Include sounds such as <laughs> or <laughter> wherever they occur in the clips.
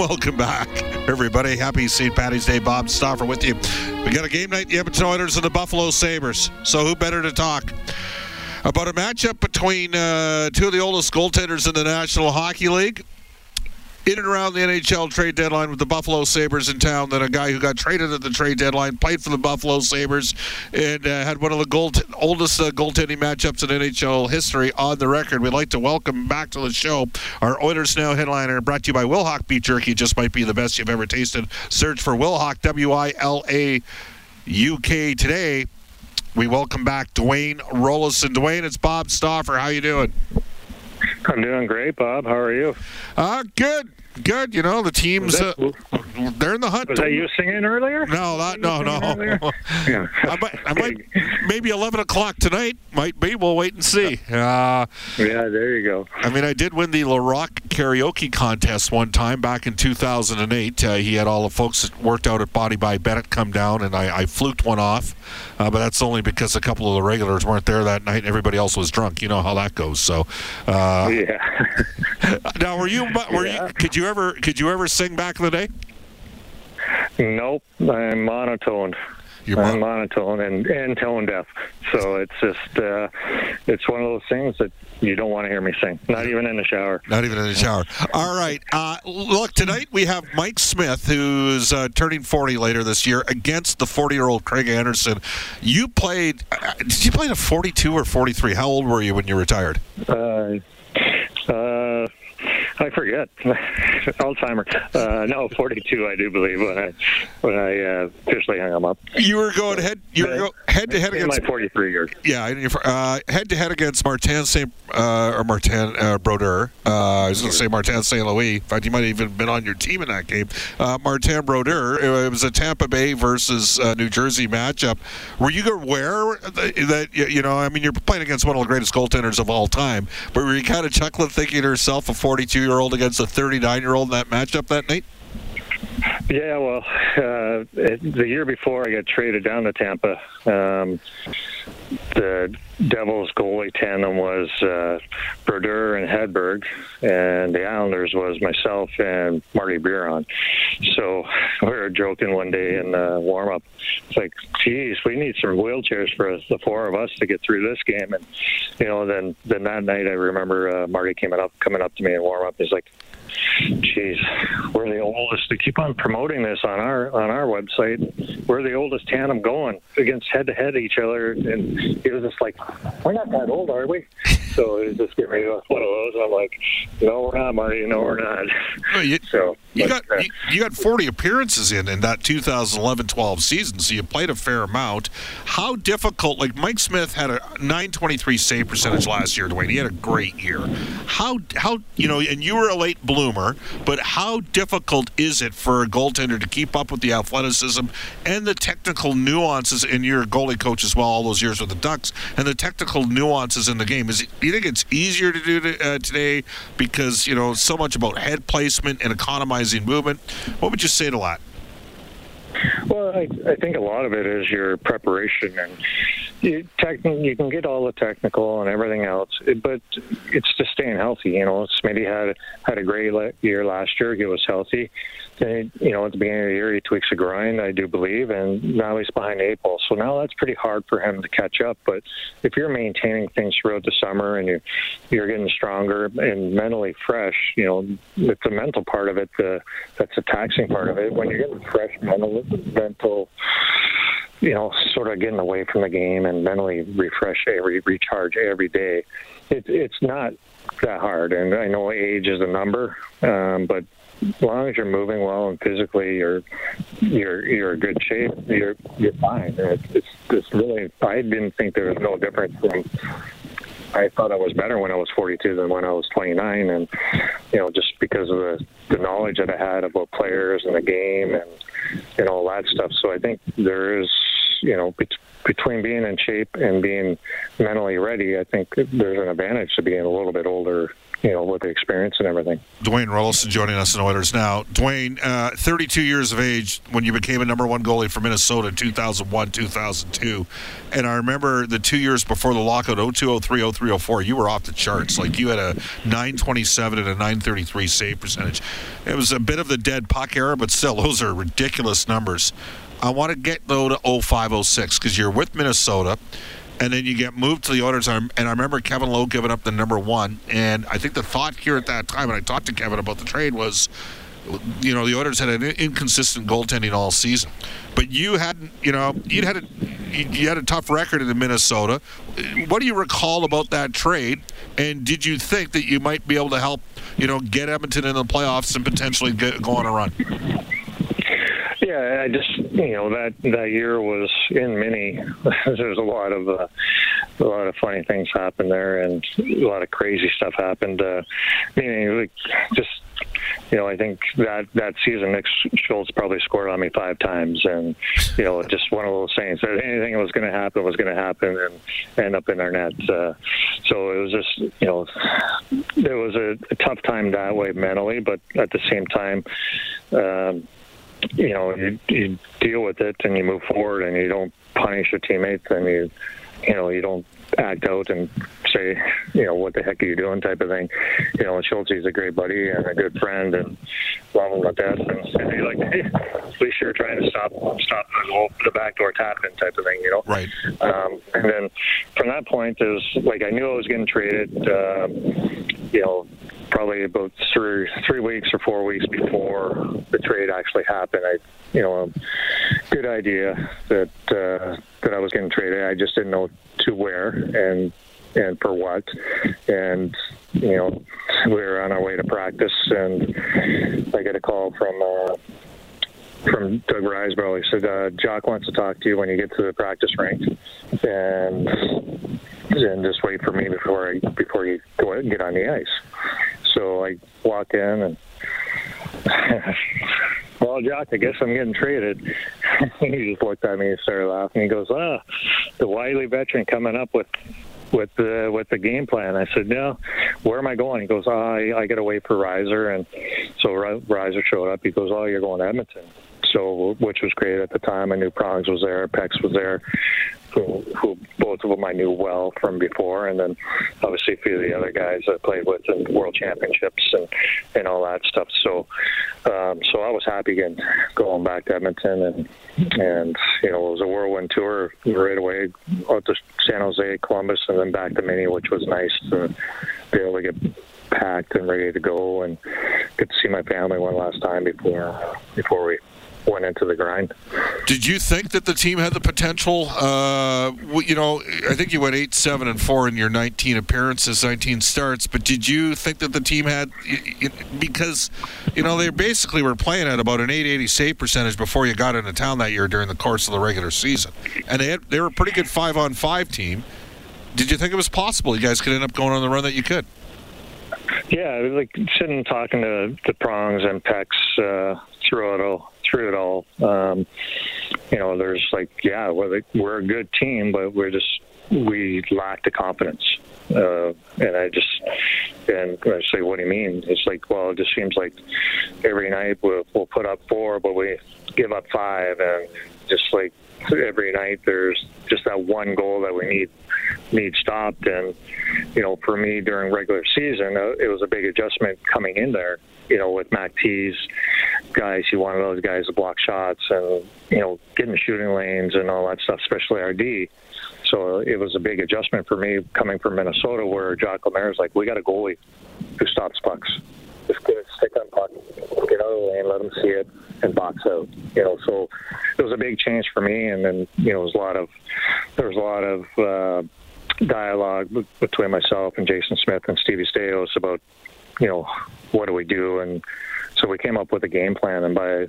Welcome back, everybody. Happy St. Patty's Day. Bob Stauffer with you. We got a game night, the Edmonton Oilers and the Buffalo Sabres. So who better to talk about a matchup between uh, two of the oldest goaltenders in the National Hockey League? In and around the NHL trade deadline with the Buffalo Sabres in town, than a guy who got traded at the trade deadline, played for the Buffalo Sabres, and uh, had one of the gold, oldest uh, goaltending matchups in NHL history on the record. We'd like to welcome back to the show our Oilers Now headliner, brought to you by Wilhauk Beef Jerky. Just might be the best you've ever tasted. Search for Wilhauk, W I L A U K today. We welcome back Dwayne Roloson. Dwayne, it's Bob Stauffer. How you doing? I'm doing great, Bob. How are you? Uh, good, good. You know the team's uh, they're in the hunt. was that you singing earlier? No, that, no, no. <laughs> Yeah. I might, I might, <laughs> maybe 11 o'clock tonight. Might be. We'll wait and see. Uh, yeah, there you go. I mean, I did win the La Rock karaoke contest one time back in 2008. Uh, he had all the folks that worked out at Body by Bennett come down, and I, I fluked one off. Uh, but that's only because a couple of the regulars weren't there that night, and everybody else was drunk. You know how that goes. So, uh, Yeah. <laughs> now were you? Were Yeah. you? Could you ever? Could you ever sing back in the day? nope. I'm monotone. You're I'm monotone and, and tone deaf. So it's just, uh, it's one of those things that you don't want to hear me sing. Not even in the shower. Not even in the shower. All right. Uh, look, tonight we have Mike Smith, who's uh, turning 40 later this year, against the 40 year old Craig Anderson. You played, uh, did you play a 42 or 43? How old were you when you retired? Uh, uh, I forget. <laughs> Alzheimer. Uh, no, 42, I do believe, when I, when I uh, officially hung them up. You were going head, you were go, head to head In against my 43 years. Yeah, uh, head to head against Martin Saint uh, or Martin uh, Brodeur. Uh, I was going to say Martin Saint Louis. In fact, you might have even been on your team in that game. Uh, Martin Brodeur. It was a Tampa Bay versus uh, New Jersey matchup. Were you aware that, that you you know? I mean, you're playing against one of the greatest goaltenders of all time, but were you kind of chuckling, thinking to yourself, a 42 year old against a 39 year old in that matchup that night? Yeah, well, uh, the year before I got traded down to Tampa, um, the Devils goalie tandem was uh, Brodeur and Hedberg, and the Islanders was myself and Marty Biron. So we were joking one day in the warm up. It's like, geez, we need some wheelchairs for us, the four of us to get through this game. And you know, then then that night I remember uh, Marty coming up coming up to me in warm up. He's like, geez, we're the oldest. They keep on promoting this on our on our website. We're the oldest tandem going against head to head each other, and it was just like, we're not that old, are we? <laughs> So it was just getting ready to one of those. I'm like, no, we're not, Marty. No, we're not. Well, you- So You but, got uh, you, you got 40 appearances in in that 2011-12 season, so you played a fair amount. How difficult? Like Mike Smith had a 923 save percentage last year. Dwayne, he had a great year. How how you know? And you were a late bloomer, but how difficult is it for a goaltender to keep up with the athleticism and the technical nuances? And you're a goalie coach as well, all those years with the Ducks, and the technical nuances in the game. Is it, do you think it's easier to do to, uh, today because you know so much about head placement and economizing movement? What would you say to that? Well, I, I think a lot of it is your preparation and you, you can get all the technical and everything else, but it's just staying healthy. You know, Smitty had had a great year last year. He was healthy. You know, at the beginning of the year, he tweaks a grind, I do believe, and now he's behind eight ball. So now that's pretty hard for him to catch up. But if you're maintaining things throughout the summer and you're you're getting stronger and mentally fresh, you know, it's the mental part of it. The that's the taxing part of it. When you're getting fresh mental mental you know, sort of getting away from the game and mentally refresh every recharge every day. It, it's not that hard, and I know age is a number, um, but as long as you're moving well and physically you're you're you're in good shape, you're you're fine. It's, it's really I didn't think there was no difference from. I thought I was better when I was 42 than when I was 29, and you know just because of the the knowledge that I had about players and the game and and all that stuff. So I think there is you know, bet- between being in shape and being mentally ready, I think there's an advantage to being a little bit older you know, with the experience and everything. Dwayne Roloson joining us in Oilers now. Dwayne, uh, 32 years of age when you became a number one goalie for Minnesota in 2001, 2002. And I remember the two years before the lockout, 02, 03, 03, 04, you were off the charts. Like you had a 927 and a 933 save percentage. It was a bit of the dead puck era, but still, those are ridiculous numbers. I want to get though to 0506 because you're with Minnesota, and then you get moved to the Oilers. And I remember Kevin Lowe giving up the number one, and I think the thought here at that time, and I talked to Kevin about the trade was. You know the Oilers had an inconsistent goaltending all season, but you hadn't. You know you had a you had a tough record in Minnesota. What do you recall about that trade? And did you think that you might be able to help you know get Edmonton in the playoffs and potentially get, go on a run? Yeah, I just you know that that year was in mini. <laughs> There's a lot of uh, a lot of funny things happened there, and a lot of crazy stuff happened. Uh, meaning, like just you know, I think that that season, Nick Schultz probably scored on me five times, and you know, just one of those things that anything that was going to happen was going to happen and end up in our net. Uh, so it was just, you know, it was a, a tough time that way mentally, but at the same time. Um, you know, you, you deal with it and you move forward and you don't punish your teammates and you, you know, you don't act out and say, you know, what the heck are you doing type of thing. You know, Schultz is a great buddy and a good friend and love him to death. And, and like, hey, at least you're trying to stop stop the, the backdoor tapping type of thing, you know. Right. Um, and then from that point, it was like I knew I was getting traded. Uh, you know, probably about three three weeks or four weeks before the trade actually happened. I, you know, a good idea that uh, that I was getting traded. I just didn't know to where and and for what. And you know, we were on our way to practice, and I get a call from. Uh, from Doug Risebrough. He said, uh, Jacques wants to talk to you when you get to the practice rink. And and just wait for me before I before you go and get on the ice. So I walk in and, <laughs> well, Jacques, I guess I'm getting traded. <laughs> he just looked at me and started laughing. He goes, ah, the wily veteran coming up with with the with the game plan. I said, no, where am I going? He goes, oh, I, I got wait for Riser, and so Riser showed up. He goes, oh, you're going to Edmonton. So, which was great at the time. I knew Prongs was there, Pex was there, who, who both of them I knew well from before, and then obviously a few of the other guys I played with in World Championships and and all that stuff. So, um, so I was happy again going back to Edmonton, and and you know it was a whirlwind tour right away out to San Jose, Columbus, and then back to Mini, which was nice to be able to get packed and ready to go and get to see my family one last time before before we went into the grind. Did you think that the team had the potential? Uh, you know, I think you went eight, seven, and four in your 19 appearances, 19 starts. But did you think that the team had because you know they basically were playing at about an 880 save percentage before you got into town that year during the course of the regular season, and they had, they were a pretty good five on five team. Did you think it was possible you guys could end up going on the run that you could? Yeah, like sitting talking to the prongs and Pex uh, through it all through it all. Um, you know, there's like, yeah, we're, we're a good team, but we're just we lack the confidence. Uh, and I just and I say, what do you mean? It's like, well, it just seems like every night we'll, we'll put up four, but we give up five, and just like every night there's just that one goal that we need need stopped. And you know, for me during regular season, uh, it was a big adjustment coming in there. You know, with Mac T's guys, you wanted those guys to block shots and you know getting the shooting lanes and all that stuff, especially our D. So it was a big adjustment for me coming from Minnesota, where Jacques Lemaire is like, we got a goalie who stops pucks. Just get it, stick on puck, get out of the lane, let them see it, and box out. You know, so it was a big change for me. And then you know, it was a lot of there was a lot of uh, dialogue between myself and Jason Smith and Stevie Staios about you know what do we do, and so we came up with a game plan. And by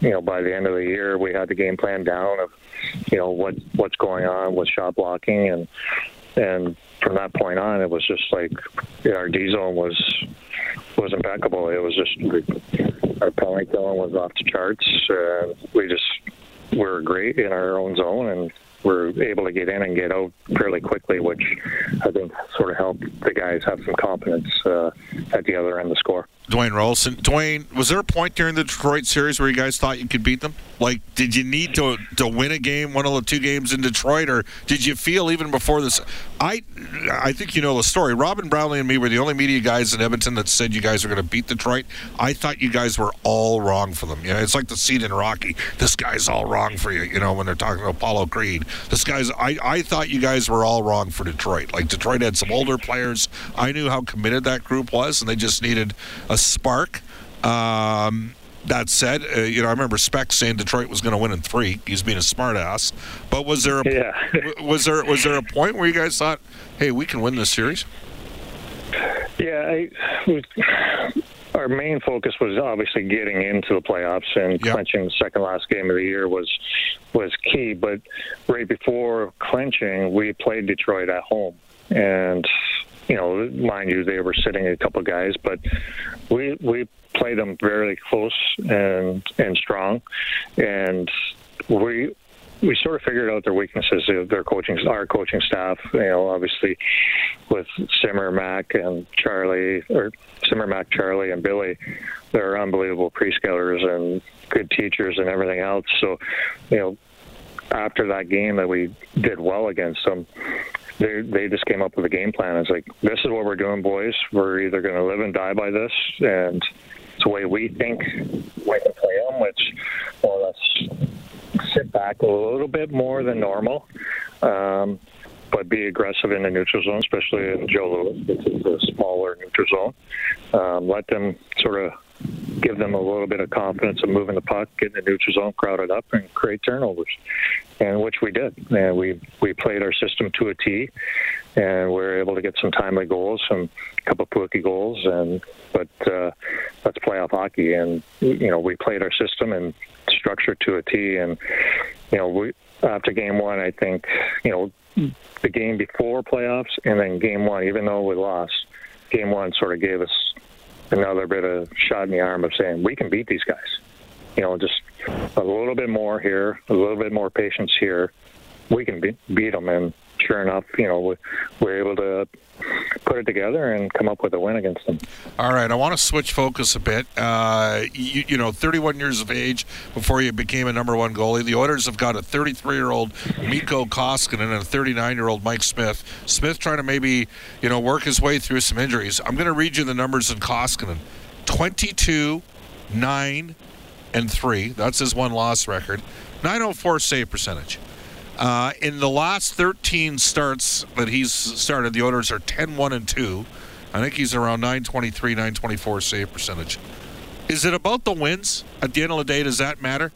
you know by the end of the year, we had the game plan down of you know what what's going on with shot blocking and and from that point on, it was just like yeah, our D zone was was impeccable. It was just our penalty killing was off the charts. Uh, we just were great in our own zone and we're able to get in and get out fairly quickly, which I think sort of helped the guys have some confidence uh, at the other end of the score. Dwayne Roloson. Dwayne, was there a point during the Detroit series where you guys thought you could beat them? Like, did you need to to win a game, one of the two games in Detroit, or did you feel even before this? I I think you know the story. Robin Brownlee and me were the only media guys in Edmonton that said you guys were going to beat Detroit. I thought you guys were all wrong for them. You know, it's like the scene in Rocky. This guy's all wrong for you. You know, when they're talking to Apollo Creed. This guy's. I I thought you guys were all wrong for Detroit. Like Detroit had some older players. I knew how committed that group was, and they just needed a spark. Um, that said, uh, you know, I remember Speck saying Detroit was going to win in three. He's being a smartass. But was there a, Yeah. was there was there a point where you guys thought, hey, we can win this series? Yeah, I, our main focus was obviously getting into the playoffs and Yep. clinching the second last game of the year was was key. But right before clinching, we played Detroit at home, and you know, mind you, they were sitting a couple guys, but we we played them very close and and strong, and we we sort of figured out their weaknesses their coaching, our coaching staff. You know, obviously with Simmer, Mac, and Charlie, or Simmer, Mac, Charlie, and Billy, they're unbelievable pre-scouts and good teachers and everything else. So, you know, after that game that we did well against them, they they just came up with a game plan. It's like this is what we're doing, boys. We're either going to live and die by this, and it's the way we think we can play them. Which, well, let's sit back a little bit more than normal, um, but be aggressive in the neutral zone, especially in Joe Louis, which is a smaller neutral zone. Um, let them sort of give them a little bit of confidence of moving the puck, getting the neutral zone crowded up, and create turnovers, and which we did. And we we played our system to a T, and we were able to get some timely goals, some couple of fluky goals, and but uh, that's playoff hockey, and you know we played our system and structure to a T, and you know we after game one, I think you know the game before playoffs, and then game one, even though we lost, game one sort of gave us another bit of shot in the arm of saying we can beat these guys. You know, just a little bit more here, a little bit more patience here. We can be, beat them, and sure enough, you know, we, we're able to put it together and come up with a win against them. All right, I want to switch focus a bit. Uh, you, you know, 31 years of age before you became a number one goalie. The Oilers have got a 33-year-old Mikko Koskinen and a 39-year-old Mike Smith. Smith trying to maybe, you know, work his way through some injuries. I'm going to read you the numbers in Koskinen: 22, 9, and 3. That's his one-loss record. 904 save percentage. Uh, in the last 13 starts that he's started, the Oilers are 10 1 and 2. I think he's around 923, 924 save percentage. Is it about the wins? At the end of the day, does that matter?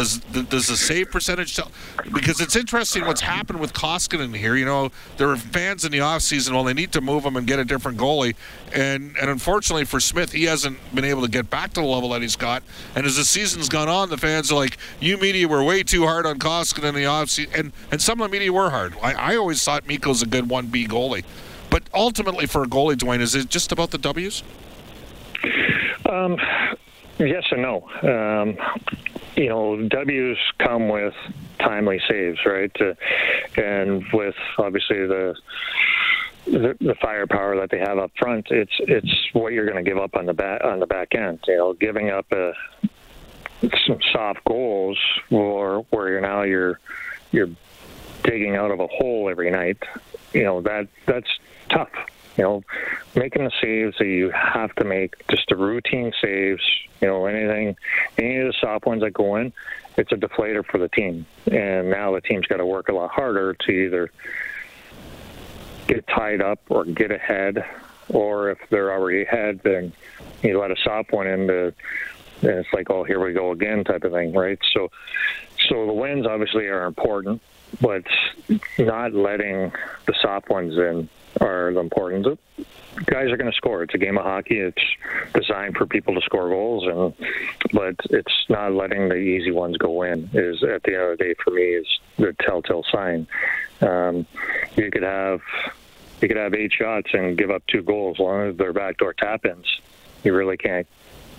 Does the save percentage tell? Because it's interesting what's happened with Koskinen here. You know, there are fans in the offseason, well, they need to move him and get a different goalie. And and unfortunately for Smith, he hasn't been able to get back to the level that he's got. And as the season's gone on, the fans are like, you media were way too hard on Koskinen in the offseason. And, and some of the media were hard. I, I always thought Mikko's a good 1B goalie. But ultimately, for a goalie, Dwayne, is it just about the W's? Um, yes and no. Um, you know, W's come with timely saves, right? Uh, and with obviously the the, the firepower that they have up front. It's it's what you're going to give up on the back on the back end. You know, giving up a, some soft goals, or where you're now you're you're digging out of a hole every night. You know that that's tough. You know, making the saves that you have to make, just the routine saves. You know, anything, any of the soft ones that go in, it's a deflator for the team. And now the team's got to work a lot harder to either get tied up or get ahead, or if they're already ahead, then you let a soft one in to, and it's like, oh, here we go again, type of thing, right? So, so the wins obviously are important, but not letting the soft ones in are the important. The guys are going to score. It's a game of hockey. It's designed for people to score goals, and but it's not letting the easy ones go in. Is at the end of the day for me is the telltale sign. Um, you could have you could have eight shots and give up two goals. As long as they're backdoor tap ins, you really can't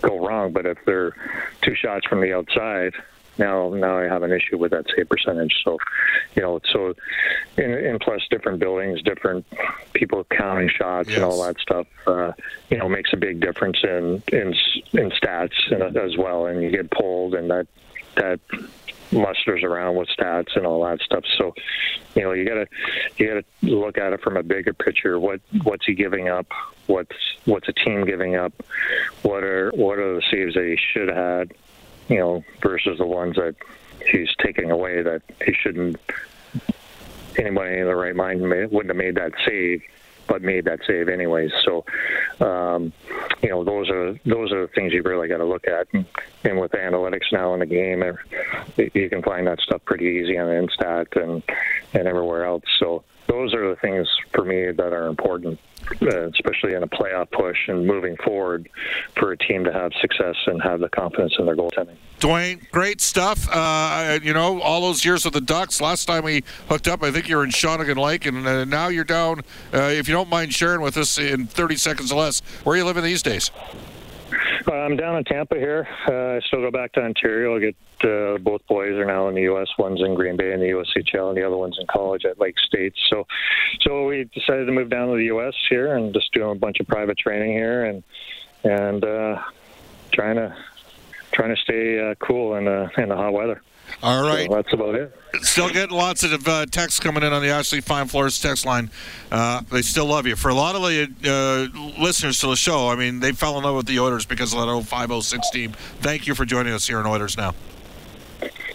go wrong. But if they're two shots from the outside, now now I have an issue with that save percentage. So, you know, so and, and plus different buildings, different people counting shots Yes. and all that stuff, uh, you know, makes a big difference in in in stats and, as well. And you get pulled, and that that musters around with stats and all that stuff. So, you know, you gotta you gotta look at it from a bigger picture. What what's he giving up? What's what's a team giving up? What are what are the saves that he should have had? You know, versus the ones that he's taking away that he shouldn't. Anybody in the right mind may, wouldn't have made that save, but made that save anyways. So, um, you know, those are those are the things you really got to look at. And, and with analytics now in the game, uh, you can find that stuff pretty easy on Instat and and everywhere else. So those are the things for me that are important, uh, especially in a playoff push and moving forward for a team to have success and have the confidence in their goaltending. Dwayne, great stuff. Uh, you know, all those years with the Ducks. Last time we hooked up, I think you were in Shawnigan Lake, and uh, now you're down. Uh, if you don't mind sharing with us in 30 seconds or less, where are you living these days? Uh, I'm down in Tampa here. Uh, I still go back to Ontario. I get uh, both boys are now in the U.S. One's in Green Bay in the USCHL, and the other one's in college at Lake State. So, so we decided to move down to the U.S. here and just doing a bunch of private training here and and uh, trying to trying to stay uh, cool in the in the hot weather. All right. So that's about it. Still getting lots of uh, texts coming in on the Ashley Fine Floors text line. Uh, they still love you. For a lot of the uh, listeners to the show, I mean, they fell in love with the Oilers because of that 05 06 team. Thank you for joining us here in Oilers Now.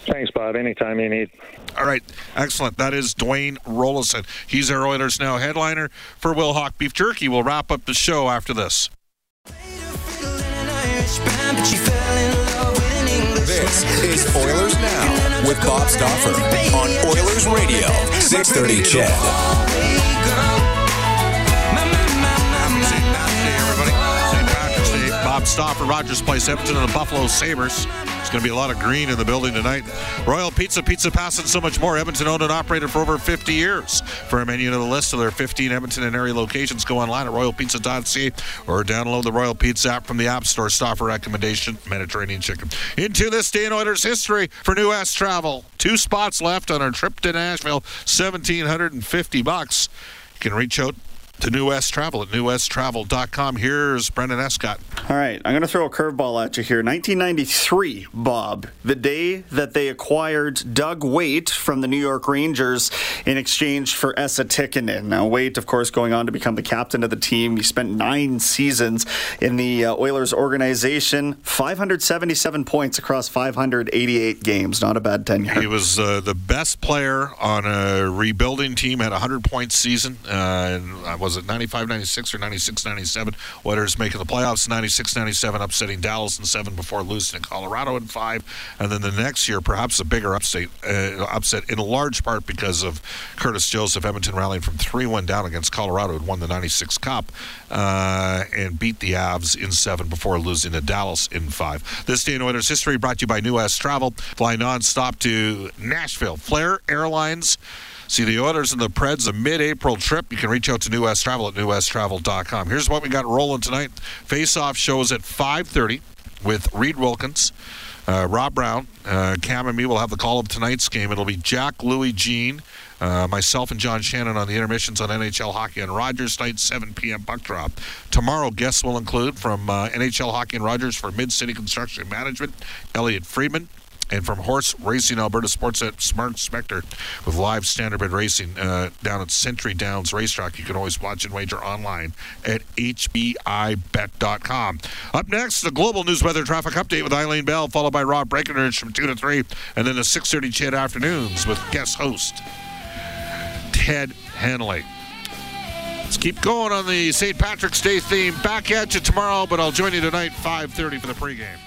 Thanks, Bob. Anytime you need. All right, excellent. That is Dwayne Roloson. He's our Oilers Now headliner for Wilhauk Beef Jerky. We'll wrap up the show after this. This is Oilers Now with Bob Stauffer on Oilers Radio, 630 CHED. Bob Stauffer, Rogers Place, Edmonton, and the Buffalo Sabres. There's going to be a lot of green in the building tonight. Royal Pizza, Pizza Pass, and so much more. Edmonton owned and operated for over 50 years. For a menu to the list of their 15 Edmonton and area locations, go online at royalpizza.ca or download the Royal Pizza app from the App Store. Stauffer recommendation Mediterranean chicken. Into this day in Oilers history for New West Travel. Two spots left on our trip to Nashville, 1750 bucks. You can reach out to New West Travel at newwesttravel.com. Here's Brendan Escott. All right, I'm going to throw a curveball at you here. 1993, Bob, the day that they acquired Doug Weight from the New York Rangers in exchange for Esa Tikkanen. Now, Weight, of course, going on to become the captain of the team. He spent nine seasons in the uh, Oilers organization, 577 points across 588 games. Not a bad tenure. He was uh, the best player on a rebuilding team, had a 100 point season. Uh, and, uh, was it 95 96 or 96 97? Oilers making the playoffs 96 97, upsetting Dallas in seven before losing to Colorado in five. And then the next year, perhaps a bigger upset, uh, upset in large part because of Curtis Joseph, Edmonton rallying from 3 1 down against Colorado, who had won the 96 Cup, uh, and beat the Avs in seven before losing to Dallas in five. This day in Oilers history brought to you by New West Travel. Fly nonstop to Nashville. Flair Airlines. See the Oilers and the Preds a mid-April trip. You can reach out to New West Travel at newwesttravel.com. Here's what we got rolling tonight. Face-off shows at 5:30 with Reid Wilkins, uh, Rob Brown, uh, Cam and me will have the call of tonight's game. It'll be Jack, Louis, Jean, Uh, myself and John Shannon on the intermissions on NHL Hockey on Rogers night, 7 p.m. puck drop. Tomorrow, guests will include from uh, NHL Hockey and Rogers for Mid City Construction Management, Elliotte Friedman. And from Horse Racing Alberta Sports at Smart Spectre with live standardbred racing uh, down at Century Downs Racetrack. You can always watch and wager online at hpibet.com. Up next, the global news weather traffic update with Eileen Bell, followed by Rob Breckenridge from 2 to 3, and then the 6.30 CHED afternoons with guest host Ted Hanley. Let's keep going on the St. Patrick's Day theme. Back at you tomorrow, but I'll join you tonight 5.30 for the pregame.